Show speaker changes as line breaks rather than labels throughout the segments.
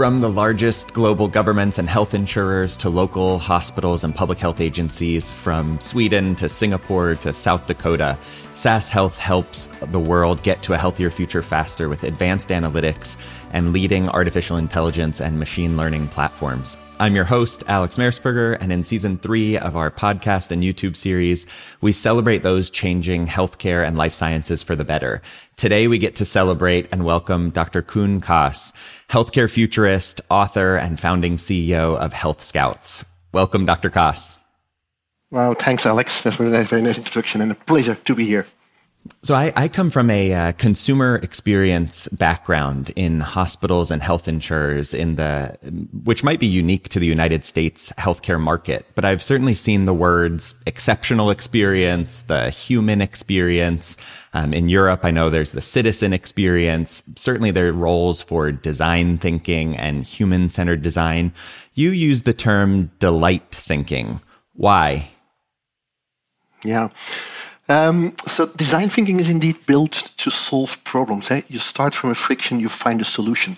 From the largest global governments and health insurers to local hospitals and public health agencies, from Sweden to Singapore to South Dakota, SAS Health helps the world get to a healthier future faster with advanced analytics and leading artificial intelligence and machine learning platforms. I'm your host, Alex Mersberger, and in season three of our podcast and YouTube series, we celebrate those changing healthcare and life sciences for the better. Today, we get to celebrate and welcome Dr. Koen Kas, healthcare futurist, author, and founding CEO of Healthskouts. Welcome, Dr. Kas.
Wow, thanks, Alex. That's a very nice introduction and a pleasure to be here.
So I, I, come from a uh, consumer experience background in hospitals and health insurers in the, which might be unique to the United States healthcare market, but I've certainly seen the words exceptional experience, the human experience. Um, in Europe, I know there's the citizen experience. Certainly there are roles for design thinking and human centered design. You use the term delight thinking. Why?
Yeah. Um, so design thinking is indeed built to solve problems. Eh? You start from a friction, you find a solution.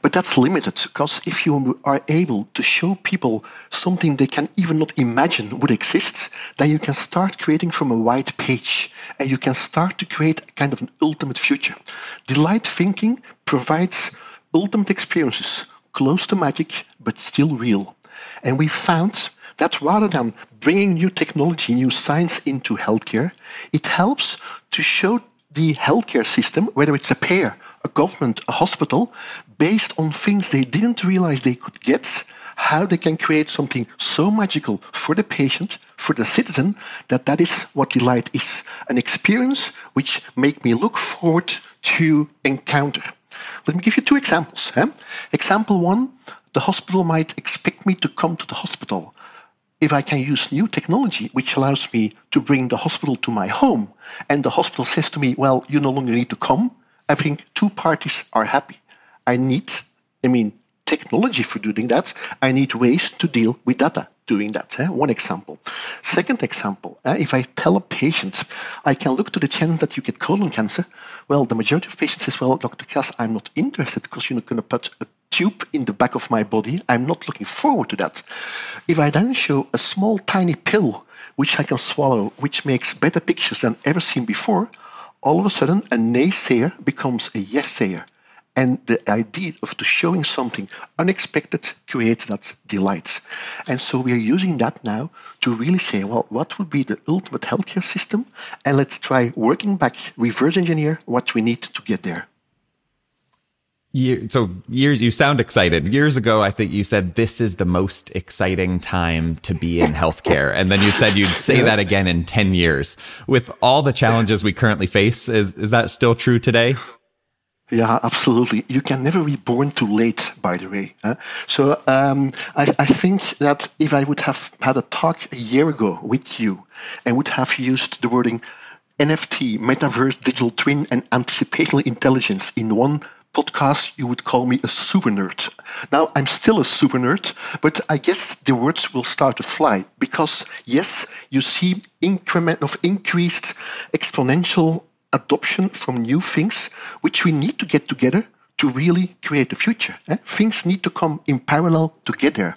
But that's limited because if you are able to show people something they can even not imagine would exist, then you can start creating from a white page and you can start to create kind of an ultimate future. Delight thinking provides ultimate experiences, close to magic, but still real. And we found that rather than bringing new technology, new science into healthcare, it helps to show the healthcare system, whether it's a payer, a government, a hospital, based on things they didn't realize they could get, how they can create something so magical for the patient, for the citizen, that that is what delight is. An experience which make me look forward to encounter. Let me give you two examples. Eh? Example one, the hospital might expect me to come to the hospital if I can use new technology, which allows me to bring the hospital to my home, and the hospital says to me, well, you no longer need to come, I think two parties are happy. I need, I mean, technology for doing that. I need ways to deal with data doing that. Eh? One example. Second example, eh? if I tell a patient, I can look to the chance that you get colon cancer. Well, the majority of patients says, well, Dr. Kas, I'm not interested because you're not going to put a tube in the back of my body. I'm not looking forward to that. If I then show a small, tiny pill which I can swallow, which makes better pictures than ever seen before, all of a sudden a naysayer becomes a yes-sayer. And the idea of showing something unexpected creates that delight. And so we are using that now to really say, well, what would be the ultimate healthcare system? And let's try working back, reverse engineer what we need to get there.
Year, so years, you sound excited. Years ago, I think you said this is the most exciting time to be in healthcare. And then you said you'd say yeah. that again in 10 years. With all the challenges we currently face, is, is that still true today?
Yeah, absolutely. You can never be born too late, by the way. So um, I, I, think that if I would have had a talk a year ago with you and would have used the wording NFT, metaverse, digital twin, and anticipational intelligence in one podcast, you would call me a super nerd. Now, I'm still a super nerd, but I guess the words will start to fly because, yes, you see increment of increased exponential adoption from new things, which we need to get together to really create the future. Eh? Things need to come in parallel together.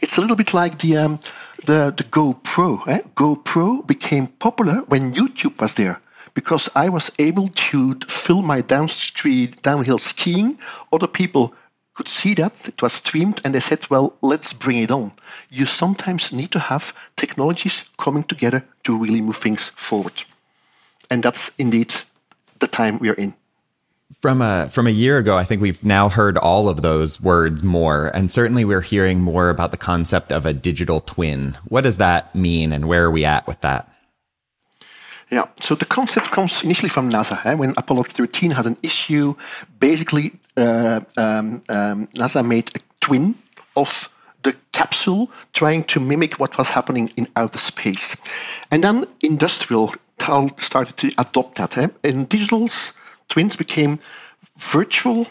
It's a little bit like the um, the, the GoPro. Eh? GoPro became popular when YouTube was there because I was able to film my downhill skiing. Other people could see that it was streamed and they said, well, let's bring it on. You sometimes need to have technologies coming together to really move things forward. And that's indeed the time we are in
from a from a year ago i think we've now heard all of those words more and certainly we're hearing more about the concept of a digital twin what does that mean and where are we at with that
yeah, so the concept comes initially from NASA. Eh? When Apollo 13 had an issue, basically uh, um, um, NASA made a twin of the capsule trying to mimic what was happening in outer space. And then industrial started to adopt that. Eh? And digital twins became virtual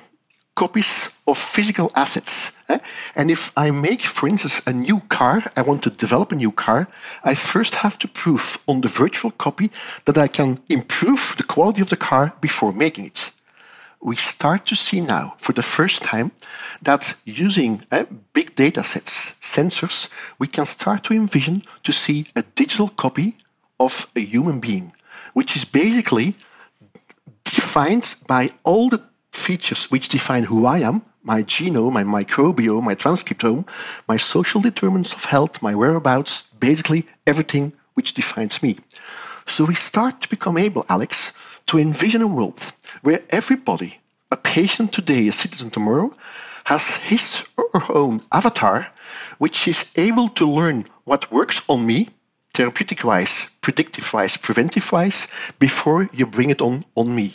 copies of physical assets. Eh? And if I make, for instance, a new car, I want to develop a new car, I first have to prove on the virtual copy that I can improve the quality of the car before making it. We start to see now, for the first time, that using eh, big data sets, sensors, we can start to envision to see a digital copy of a human being, which is basically defined by all the features which define who I am my genome, my microbiome, my transcriptome, my social determinants of health, my whereabouts, basically everything which defines me. So we start to become able, Alex, to envision a world where everybody, a patient today, a citizen tomorrow, has his or her own avatar, which is able to learn what works on me, therapeutic wise, predictive wise, preventive wise, before you bring it on on me.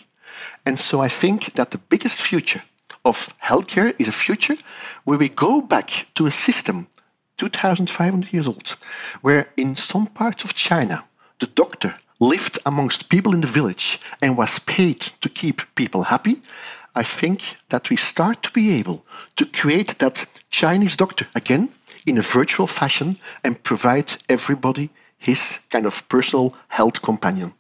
And so I think that the biggest future of healthcare is a future where we go back to a system 2,500 years old, where in some parts of China, the doctor lived amongst people in the village and was paid to keep people happy. I think that we start to be able to create that Chinese doctor again in a virtual fashion and provide everybody his kind of personal health companion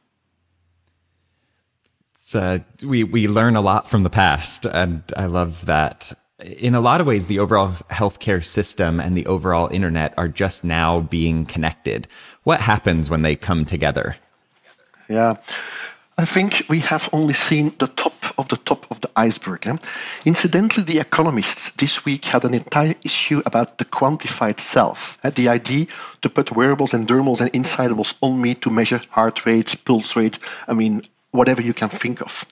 uh, we we learn a lot from the past, and I love that. In a lot of ways, the overall healthcare system and the overall internet are just now being connected. What happens when they come together?
Yeah. I think we have only seen the top of the top of the iceberg. Eh? Incidentally, The Economist this week had an entire issue about the quantified self, eh? the idea to put wearables and dermals and insidables on me to measure heart rate, pulse rate, I mean, whatever you can think of.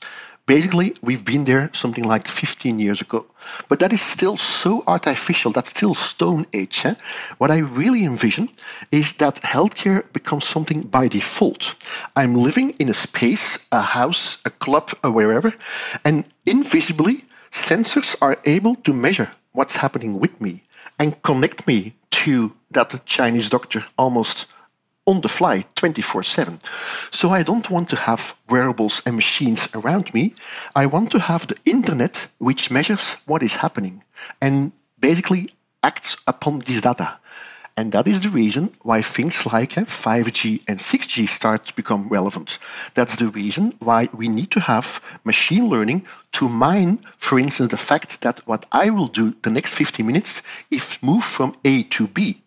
Basically, we've been there something like 15 years ago. But that is still so artificial, that's still stone age. Eh? What I really envision is that healthcare becomes something by default. I'm living in a space, a house, a club, or wherever, and invisibly, sensors are able to measure what's happening with me and connect me to that Chinese doctor almost on the fly 24 7. So I don't want to have wearables and machines around me. I want to have the internet which measures what is happening and basically acts upon this data. And that is the reason why things like uh, 5G and 6G start to become relevant. That's the reason why we need to have machine learning to mine, for instance, the fact that what I will do the next 50 minutes is move from A to B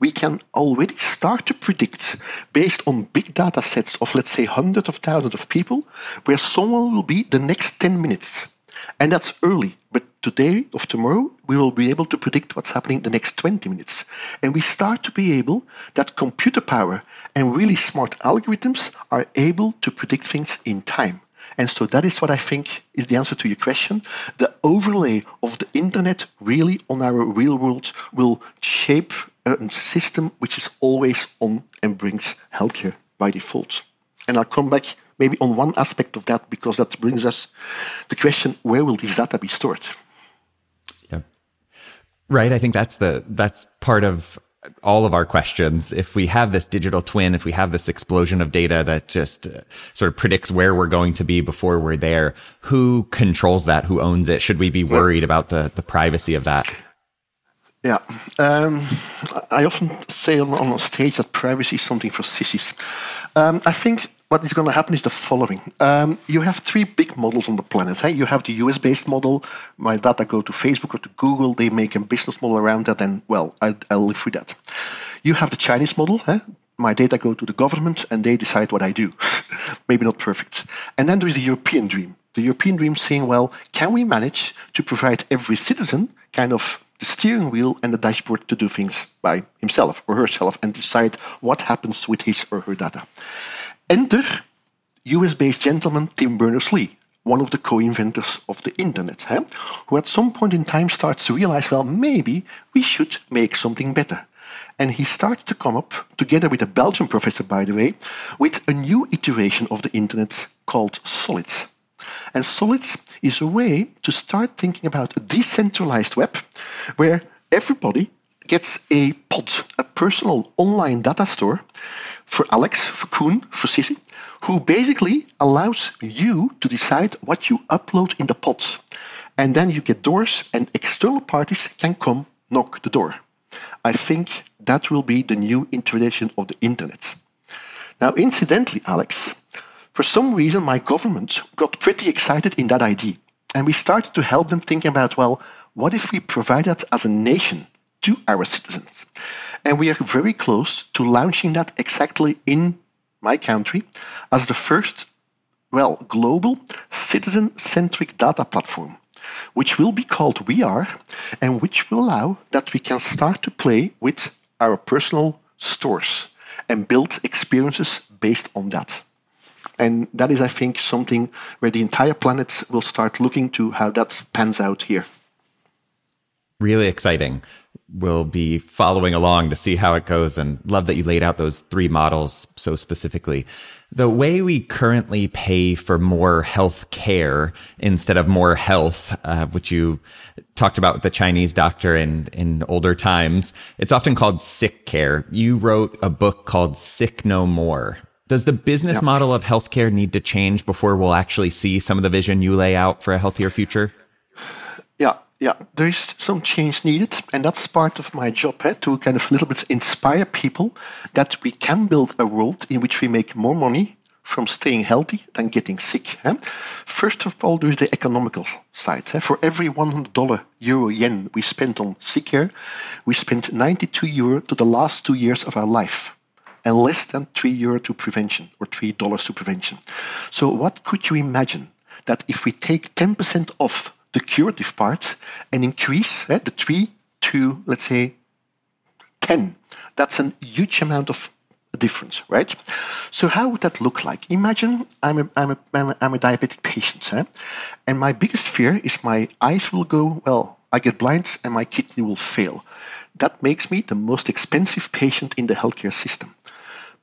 we can already start to predict based on big data sets of, let's say, hundreds of thousands of people, where someone will be the next 10 minutes. And that's early, but today or tomorrow, we will be able to predict what's happening the next 20 minutes. And we start to be able that computer power and really smart algorithms are able to predict things in time. And so that is what I think is the answer to your question. The overlay of the internet really on our real world will shape a system which is always on and brings healthcare by default. And I'll come back maybe on one aspect of that because that brings us the question where will this data be stored?
Yeah. Right. I think that's the that's part of all of our questions. If we have this digital twin, if we have this explosion of data that just uh, sort of predicts where we're going to be before we're there, who controls that? Who owns it? Should we be worried about the, the privacy of that?
Yeah, um, I often say on, on stage that privacy is something for sissies. Um, I think what is going to happen is the following. Um, you have three big models on the planet. Hey? You have the US based model. My data go to Facebook or to Google. They make a business model around that, and well, I, will live with that. You have the Chinese model. Hey? My data go to the government, and they decide what I do. Maybe not perfect. And then there is the European dream. The European dream saying, well, can we manage to provide every citizen kind of the steering wheel and the dashboard to do things by himself or herself and decide what happens with his or her data. Enter US based gentleman Tim Berners Lee, one of the co inventors of the internet, who at some point in time starts to realize well, maybe we should make something better. And he starts to come up, together with a Belgian professor, by the way, with a new iteration of the internet called Solids. And Solids is a way to start thinking about a decentralized web where everybody gets a pod, a personal online data store for Alex, for Koen, for Sissy, who basically allows you to decide what you upload in the pod. And then you get doors, and external parties can come knock the door. I think that will be the new introduction of the internet. Now, incidentally, Alex, for some reason, my government got pretty excited in that idea. And we started to help them think about, well, what if we provide that as a nation to our citizens? And we are very close to launching that exactly in my country as the first, well, global citizen centric data platform, which will be called We Are and which will allow that we can start to play with our personal stores and build experiences based on that. And that is, I think, something where the entire planet will start looking to how that pans out here.
Really exciting. We'll be following along to see how it goes and love that you laid out those three models so specifically. The way we currently pay for more health care instead of more health, uh, which you talked about with the Chinese doctor in, in older times, it's often called sick care. You wrote a book called Sick No More. Does the business model of healthcare need to change before we'll actually see some of the vision you lay out for a healthier future?
Yeah, yeah, there is some change needed, and that's part of my job eh, to kind of a little bit inspire people that we can build a world in which we make more money from staying healthy than getting sick. Eh? First of all, there's the economical side. Eh? For every $100 euro yen we spend on sick care, we spend 92 euro to the last two years of our life and less than 3 euro to prevention or $3 to prevention. So what could you imagine that if we take 10% off the curative part and increase eh, the 3 to, let's say, 10, that's a huge amount of difference, right? So how would that look like? Imagine I'm a, I'm a, I'm a, I'm a diabetic patient, eh? and my biggest fear is my eyes will go, well, I get blind and my kidney will fail. That makes me the most expensive patient in the healthcare system.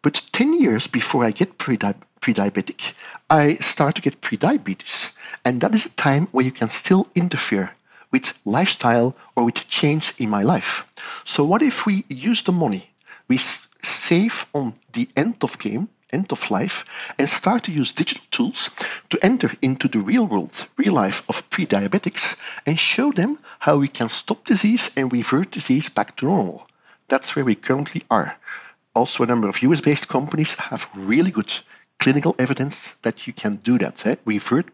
But 10 years before I get pre diabetic, I start to get prediabetes. And that is a time where you can still interfere with lifestyle or with change in my life. So, what if we use the money we save on the end of game, end of life, and start to use digital tools to enter into the real world, real life of pre diabetics and show them how we can stop disease and revert disease back to normal? That's where we currently are also a number of US based companies have really good clinical evidence that you can do that, eh? revert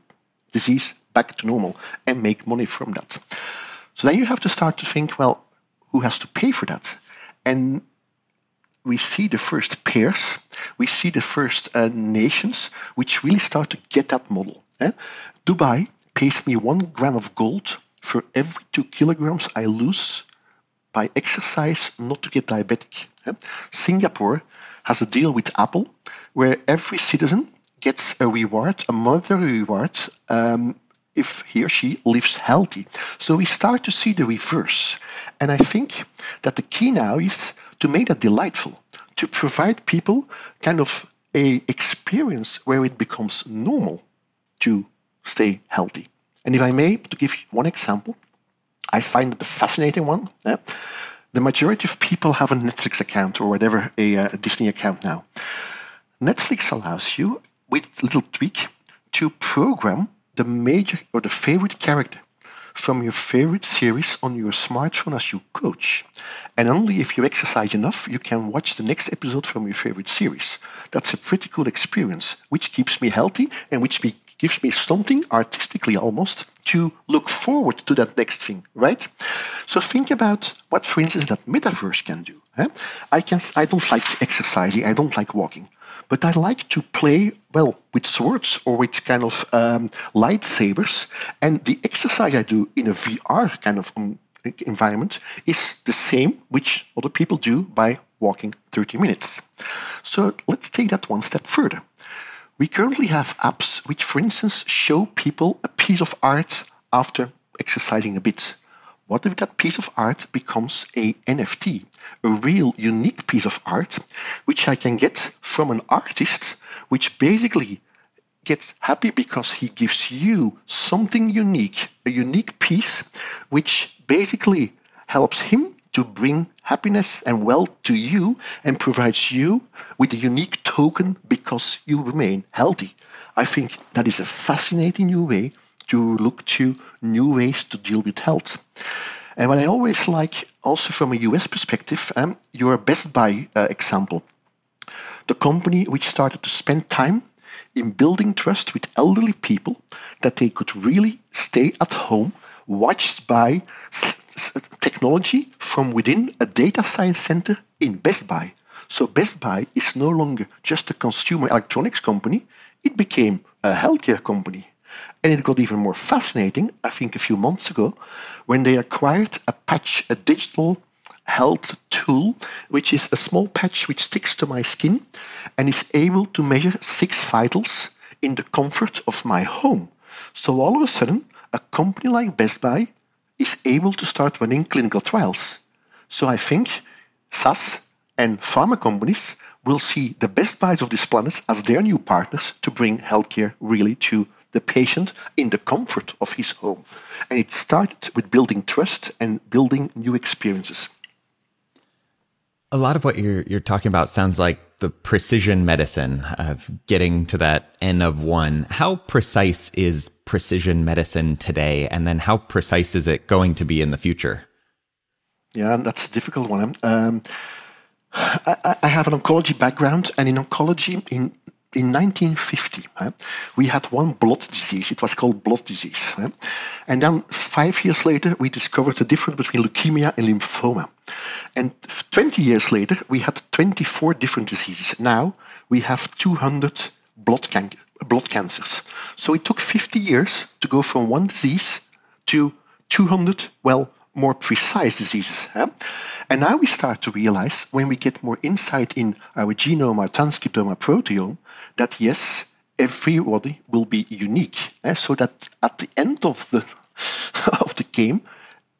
disease back to normal and make money from that. So then you have to start to think, well, who has to pay for that? And we see the first pairs, we see the first uh, nations which really start to get that model. Eh? Dubai pays me one gram of gold for every two kilograms I lose by exercise not to get diabetic. Singapore has a deal with Apple where every citizen gets a reward, a monetary reward, um, if he or she lives healthy. So we start to see the reverse. And I think that the key now is to make that delightful, to provide people kind of a experience where it becomes normal to stay healthy. And if I may, to give one example, I find it a fascinating one. Yeah? The majority of people have a Netflix account or whatever, a, uh, a Disney account now. Netflix allows you, with a little tweak, to program the major or the favorite character from your favorite series on your smartphone as you coach. And only if you exercise enough, you can watch the next episode from your favorite series. That's a pretty cool experience, which keeps me healthy and which gives me something artistically almost to look forward to that next thing, right? So think about what, for instance, that metaverse can do. Eh? I can. I don't like exercising. I don't like walking, but I like to play well with swords or with kind of um, lightsabers. And the exercise I do in a VR kind of um, environment is the same which other people do by walking 30 minutes. So let's take that one step further. We currently have apps which, for instance, show people a piece of art after exercising a bit. What if that piece of art becomes a NFT, a real unique piece of art, which I can get from an artist, which basically gets happy because he gives you something unique, a unique piece, which basically helps him to bring happiness and wealth to you and provides you with a unique token because you remain healthy. I think that is a fascinating new way to look to new ways to deal with health. And what I always like, also from a US perspective, um, your Best Buy uh, example, the company which started to spend time in building trust with elderly people that they could really stay at home, watched by technology from within a data science center in Best Buy. So Best Buy is no longer just a consumer electronics company, it became a healthcare company. And it got even more fascinating, I think, a few months ago, when they acquired a patch, a digital health tool, which is a small patch which sticks to my skin and is able to measure six vitals in the comfort of my home. So all of a sudden, a company like Best Buy is able to start running clinical trials. So I think SAS and pharma companies will see the Best Buys of this planet as their new partners to bring healthcare really to the patient in the comfort of his home. And it started with building trust and building new experiences.
A lot of what you're you're talking about sounds like the precision medicine of getting to that N of one. How precise is precision medicine today? And then how precise is it going to be in the future?
Yeah, that's a difficult one. Um, I, I, have an oncology background, and in oncology, in in 1950, uh, we had one blood disease. It was called blood disease. And then five years later, we discovered the difference between leukemia and lymphoma. And 20 years later, we had 24 different diseases. Now we have 200 blood, can- blood cancers. So it took 50 years to go from one disease to 200, well, more precise diseases. And now we start to realize when we get more insight in our genome, our transcriptome, our proteome, that yes, everybody will be unique. Eh? So that at the end of the of the game,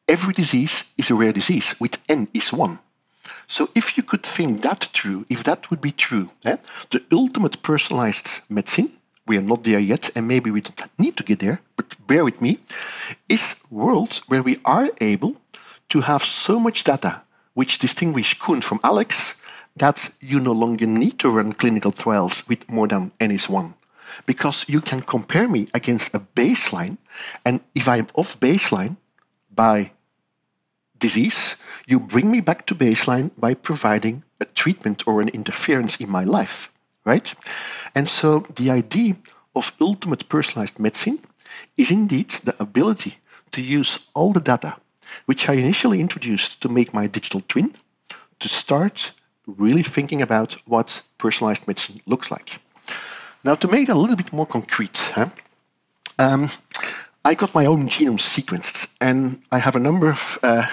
every disease is a rare disease with n is one. So if you could think that true, if that would be true, eh? the ultimate personalized medicine, we are not there yet, and maybe we don't need to get there, but bear with me, is worlds where we are able to have so much data which distinguish Koen from Alex, that you no longer need to run clinical trials with more than NS1 because you can compare me against a baseline. And if I'm off baseline by disease, you bring me back to baseline by providing a treatment or an interference in my life, right? And so the idea of ultimate personalized medicine is indeed the ability to use all the data which I initially introduced to make my digital twin to start really thinking about what personalized medicine looks like. Now, to make it a little bit more concrete, huh, um, I got my own genome sequenced, and I have a number of uh,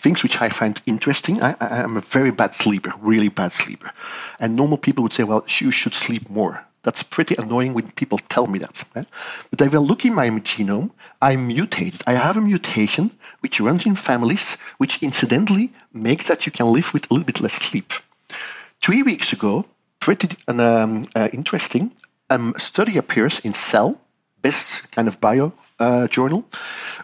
things which I find interesting. I, I, am a very bad sleeper, really bad sleeper. And normal people would say, well, you should sleep more. That's pretty annoying when people tell me that. Eh? But I will look in my genome. I'm mutated. I have a mutation which runs in families, which incidentally makes that you can live with a little bit less sleep. Three weeks ago, pretty um, uh, interesting, um, a study appears in Cell, best kind of bio uh, journal,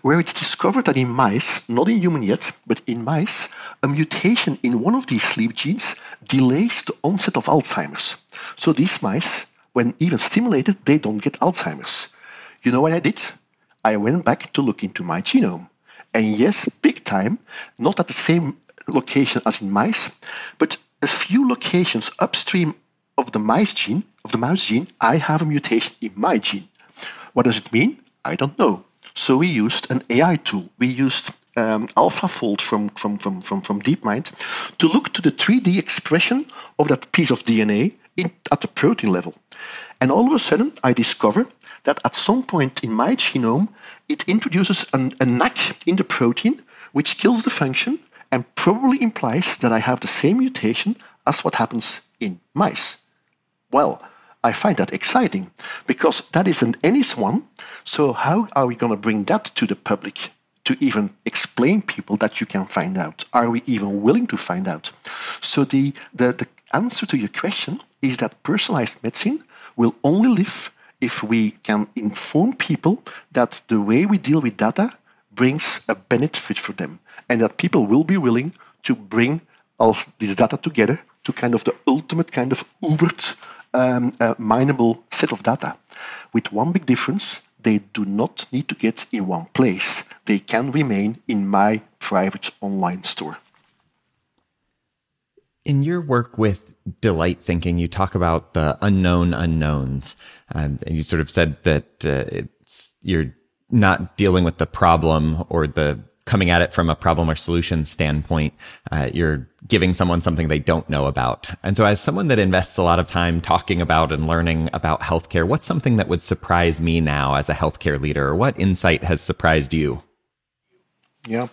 where it's discovered that in mice, not in human yet, but in mice, a mutation in one of these sleep genes delays the onset of Alzheimer's. So these mice when even stimulated, they don't get Alzheimer's. You know what I did? I went back to look into my genome. And yes, big time, not at the same location as in mice, but a few locations upstream of the mice gene, of the mouse gene, I have a mutation in my gene. What does it mean? I don't know. So we used an AI tool. We used um, AlphaFold from, from, from, from, from DeepMind to look to the 3D expression of that piece of DNA in, at the protein level. And all of a sudden, I discover that at some point in my genome, it introduces an, a NAC in the protein, which kills the function and probably implies that I have the same mutation as what happens in mice. Well, I find that exciting because that isn't NS1. So, how are we going to bring that to the public to even explain people that you can find out? Are we even willing to find out? So, the, the, the answer to your question is that personalized medicine will only live if we can inform people that the way we deal with data brings a benefit for them and that people will be willing to bring all this data together to kind of the ultimate kind of ubered um, uh, mineable set of data with one big difference they do not need to get in one place. They can remain in my private online store.
In your work with delight thinking, you talk about the unknown unknowns, and you sort of said that uh, it's you're not dealing with the problem or the coming at it from a problem or solution standpoint. Uh, you're giving someone something they don't know about. And so as someone that invests a lot of time talking about and learning about healthcare, what's something that would surprise me now as a healthcare leader? Or what insight has surprised you?
Yeah.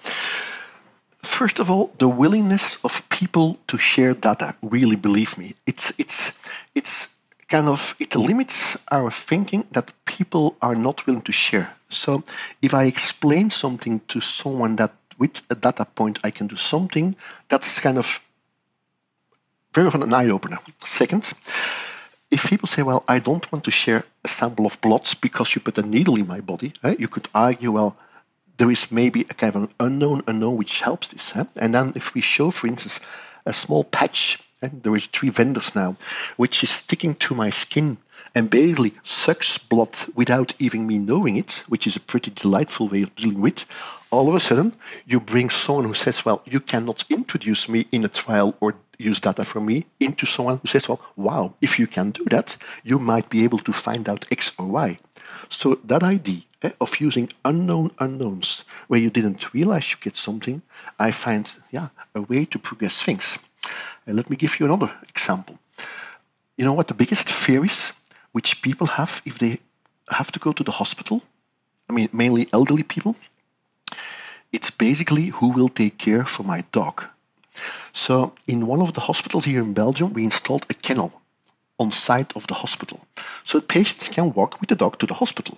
First of all, the willingness of people to share data. Really, believe me, it's it's it's kind of it limits our thinking that people are not willing to share. So, if I explain something to someone that with a data point I can do something, that's kind of very often an eye opener. Second, if people say, "Well, I don't want to share a sample of blood because you put a needle in my body," eh, you could argue, "Well." there is maybe a kind of an unknown unknown which helps this. Huh? And then if we show, for instance, a small patch, and there is three vendors now, which is sticking to my skin and basically sucks blood without even me knowing it, which is a pretty delightful way of dealing with. All of a sudden, you bring someone who says, Well, you cannot introduce me in a trial or use data from me into someone who says, Well, wow, if you can do that, you might be able to find out X or Y. So that idea eh, of using unknown unknowns where you didn't realize you get something, I find yeah a way to progress things. And let me give you another example. You know what the biggest fear is, which people have if they have to go to the hospital? I mean, mainly elderly people. It's basically who will take care for my dog. So, in one of the hospitals here in Belgium, we installed a kennel on site of the hospital. So patients can walk with the dog to the hospital.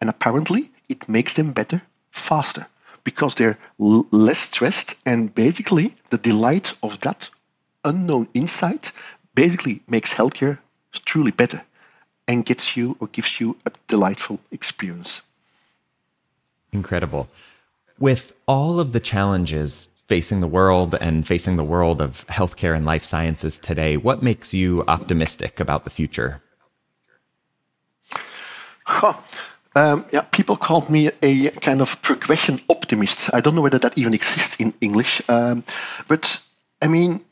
And apparently, it makes them better faster because they're l- less stressed. And basically, the delight of that unknown insight basically makes healthcare truly better and gets you or gives you a delightful experience.
Incredible. With all of the challenges facing the world and facing the world of healthcare and life sciences today, what makes you optimistic about the future?
Huh. Um, yeah, people call me a kind of progression optimist. I don't know whether that even exists in English, um, but I mean,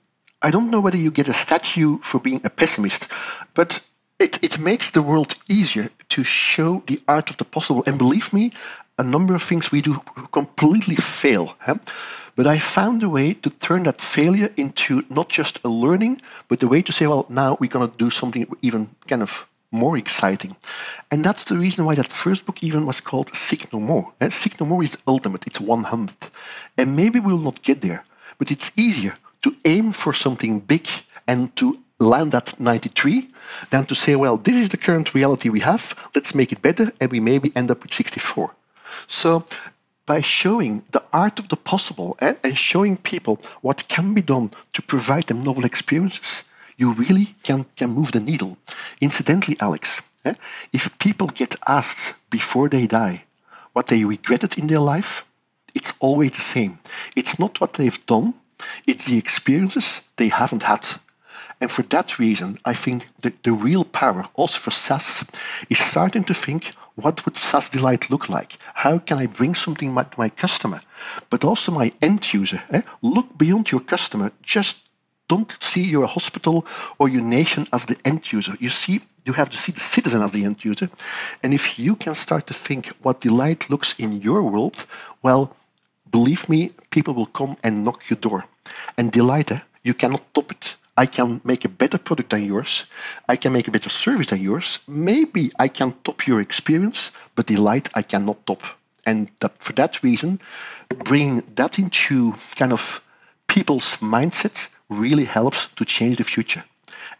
I don't know whether you get a statue for being a pessimist, but it, it makes the world easier to show the art of the possible. And believe me, a number of things we do completely fail. Huh? But I found a way to turn that failure into not just a learning, but a way to say, well, now we're going to do something even kind of more exciting. And that's the reason why that first book even was called Sick No More. Sick No More is ultimate, it's 100. And maybe we'll not get there, but it's easier to aim for something big and to land at 93 than to say, well, this is the current reality we have, let's make it better, and we maybe end up with 64. So by showing the art of the possible and, and showing people what can be done to provide them novel experiences, you really can, can move the needle. Incidentally, Alex, eh, if people get asked before they die what they regretted in their life, it's always the same. It's not what they've done, it's the experiences they haven't had. And for that reason, I think the, the real power also for SAS is starting to think what would SAS Delight look like? How can I bring something to my customer, but also my end user? Eh? Look beyond your customer. Just don't see your hospital or your nation as the end user. You see, you have to see the citizen as the end user. And if you can start to think what delight looks in your world, well, believe me, people will come and knock your door. And delight, eh? you cannot top it. I can make a better product than yours. I can make a better service than yours. Maybe I can top your experience, but delight I cannot top. And that for that reason, bringing that into kind of people's mindset really helps to change the future.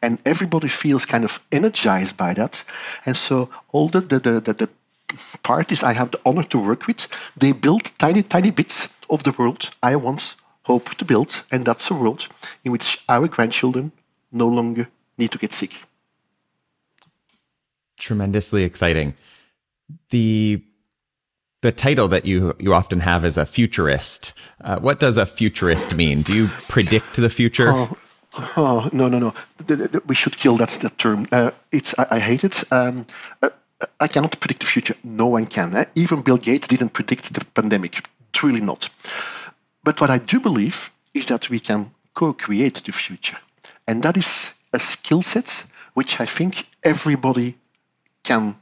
And everybody feels kind of energized by that. And so all the, the, the, the parties I have the honor to work with, they build tiny, tiny bits of the world I once hoped to build, and that's a world in which our grandchildren no longer need to get sick.
Tremendously exciting. The the title that you you often have is a futurist. Uh, what does a futurist mean? Do you predict the future?
Oh, oh no, no, no. We should kill that that term. Uh, it's I, I, hate it. Um, uh, I cannot predict the future. No one can. Eh? Even Bill Gates didn't predict the pandemic. Truly not. But what I do believe is that we can co create the future. And that is a skill set which I think everybody can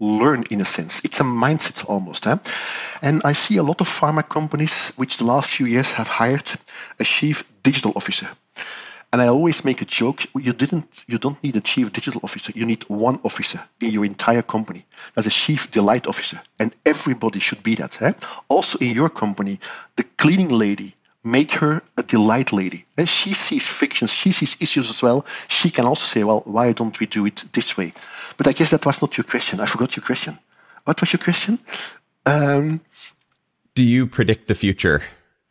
learn in a sense. It's a mindset almost. Eh? And I see a lot of pharma companies which the last few years have hired a chief digital officer. And I always make a joke. You didn't. You don't need a chief digital officer. You need one officer in your entire company. That's a chief delight officer, and everybody should be that. Eh? Also in your company, the cleaning lady, make her a delight lady. And she sees frictions, she sees issues as well. She can also say, well, why don't we do it this way? But I guess that was not your question. I forgot your question. What was your question? Um,
do you predict the future?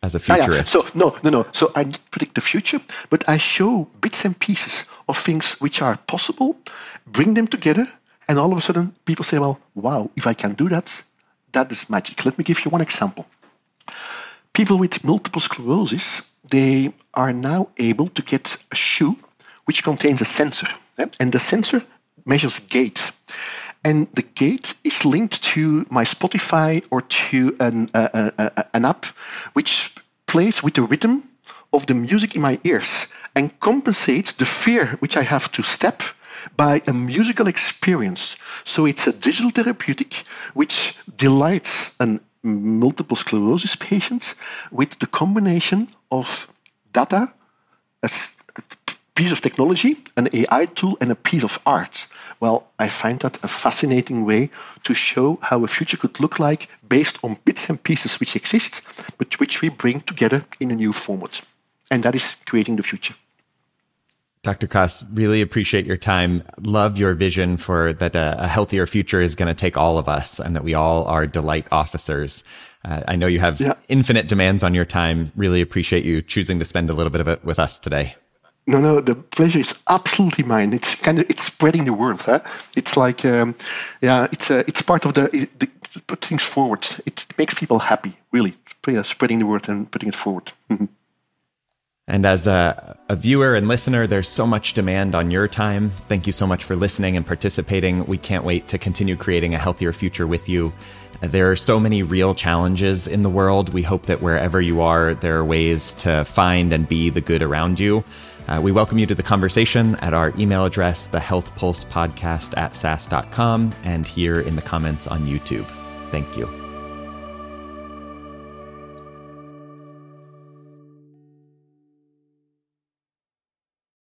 As a futurist. Ah, yeah.
So no, no, no. So I predict the future, but I show bits and pieces of things which are possible, bring them together, and all of a sudden people say, "Well, wow! If I can do that, that is magic." Let me give you one example. People with multiple sclerosis, they are now able to get a shoe which contains a sensor, and the sensor measures gait and the gate is linked to my Spotify or to an, uh, uh, an app which plays with the rhythm of the music in my ears and compensates the fear which I have to step by a musical experience. So it's a digital therapeutic which delights multiple sclerosis patient with the combination of data, a piece of technology, an AI tool, and a piece of art. Well, I find that a fascinating way to show how a future could look like based on bits and pieces which exist, but which we bring together in a new format. And that is creating the future.
Dr. Kas, really appreciate your time. Love your vision for that a, a healthier future is going to take all of us and that we all are delight officers. Uh, I know you have yeah. infinite demands on your time. Really appreciate you choosing to spend a little bit of it with us today.
No, no, the pleasure is absolutely mine. It's kind of it's spreading the word. Huh? It's like, um, yeah, it's uh, it's part of the, the put things forward. It makes people happy, really, spreading the word and putting it forward.
And as a, a, viewer and listener, there's so much demand on your time. Thank you so much for listening and participating. We can't wait to continue creating a healthier future with you. There are so many real challenges in the world. We hope that wherever you are, there are ways to find and be the good around you. Uh, we welcome you to the conversation at our email address, thehealthpulsepodcast at sas.com, and here in the comments on YouTube. Thank you.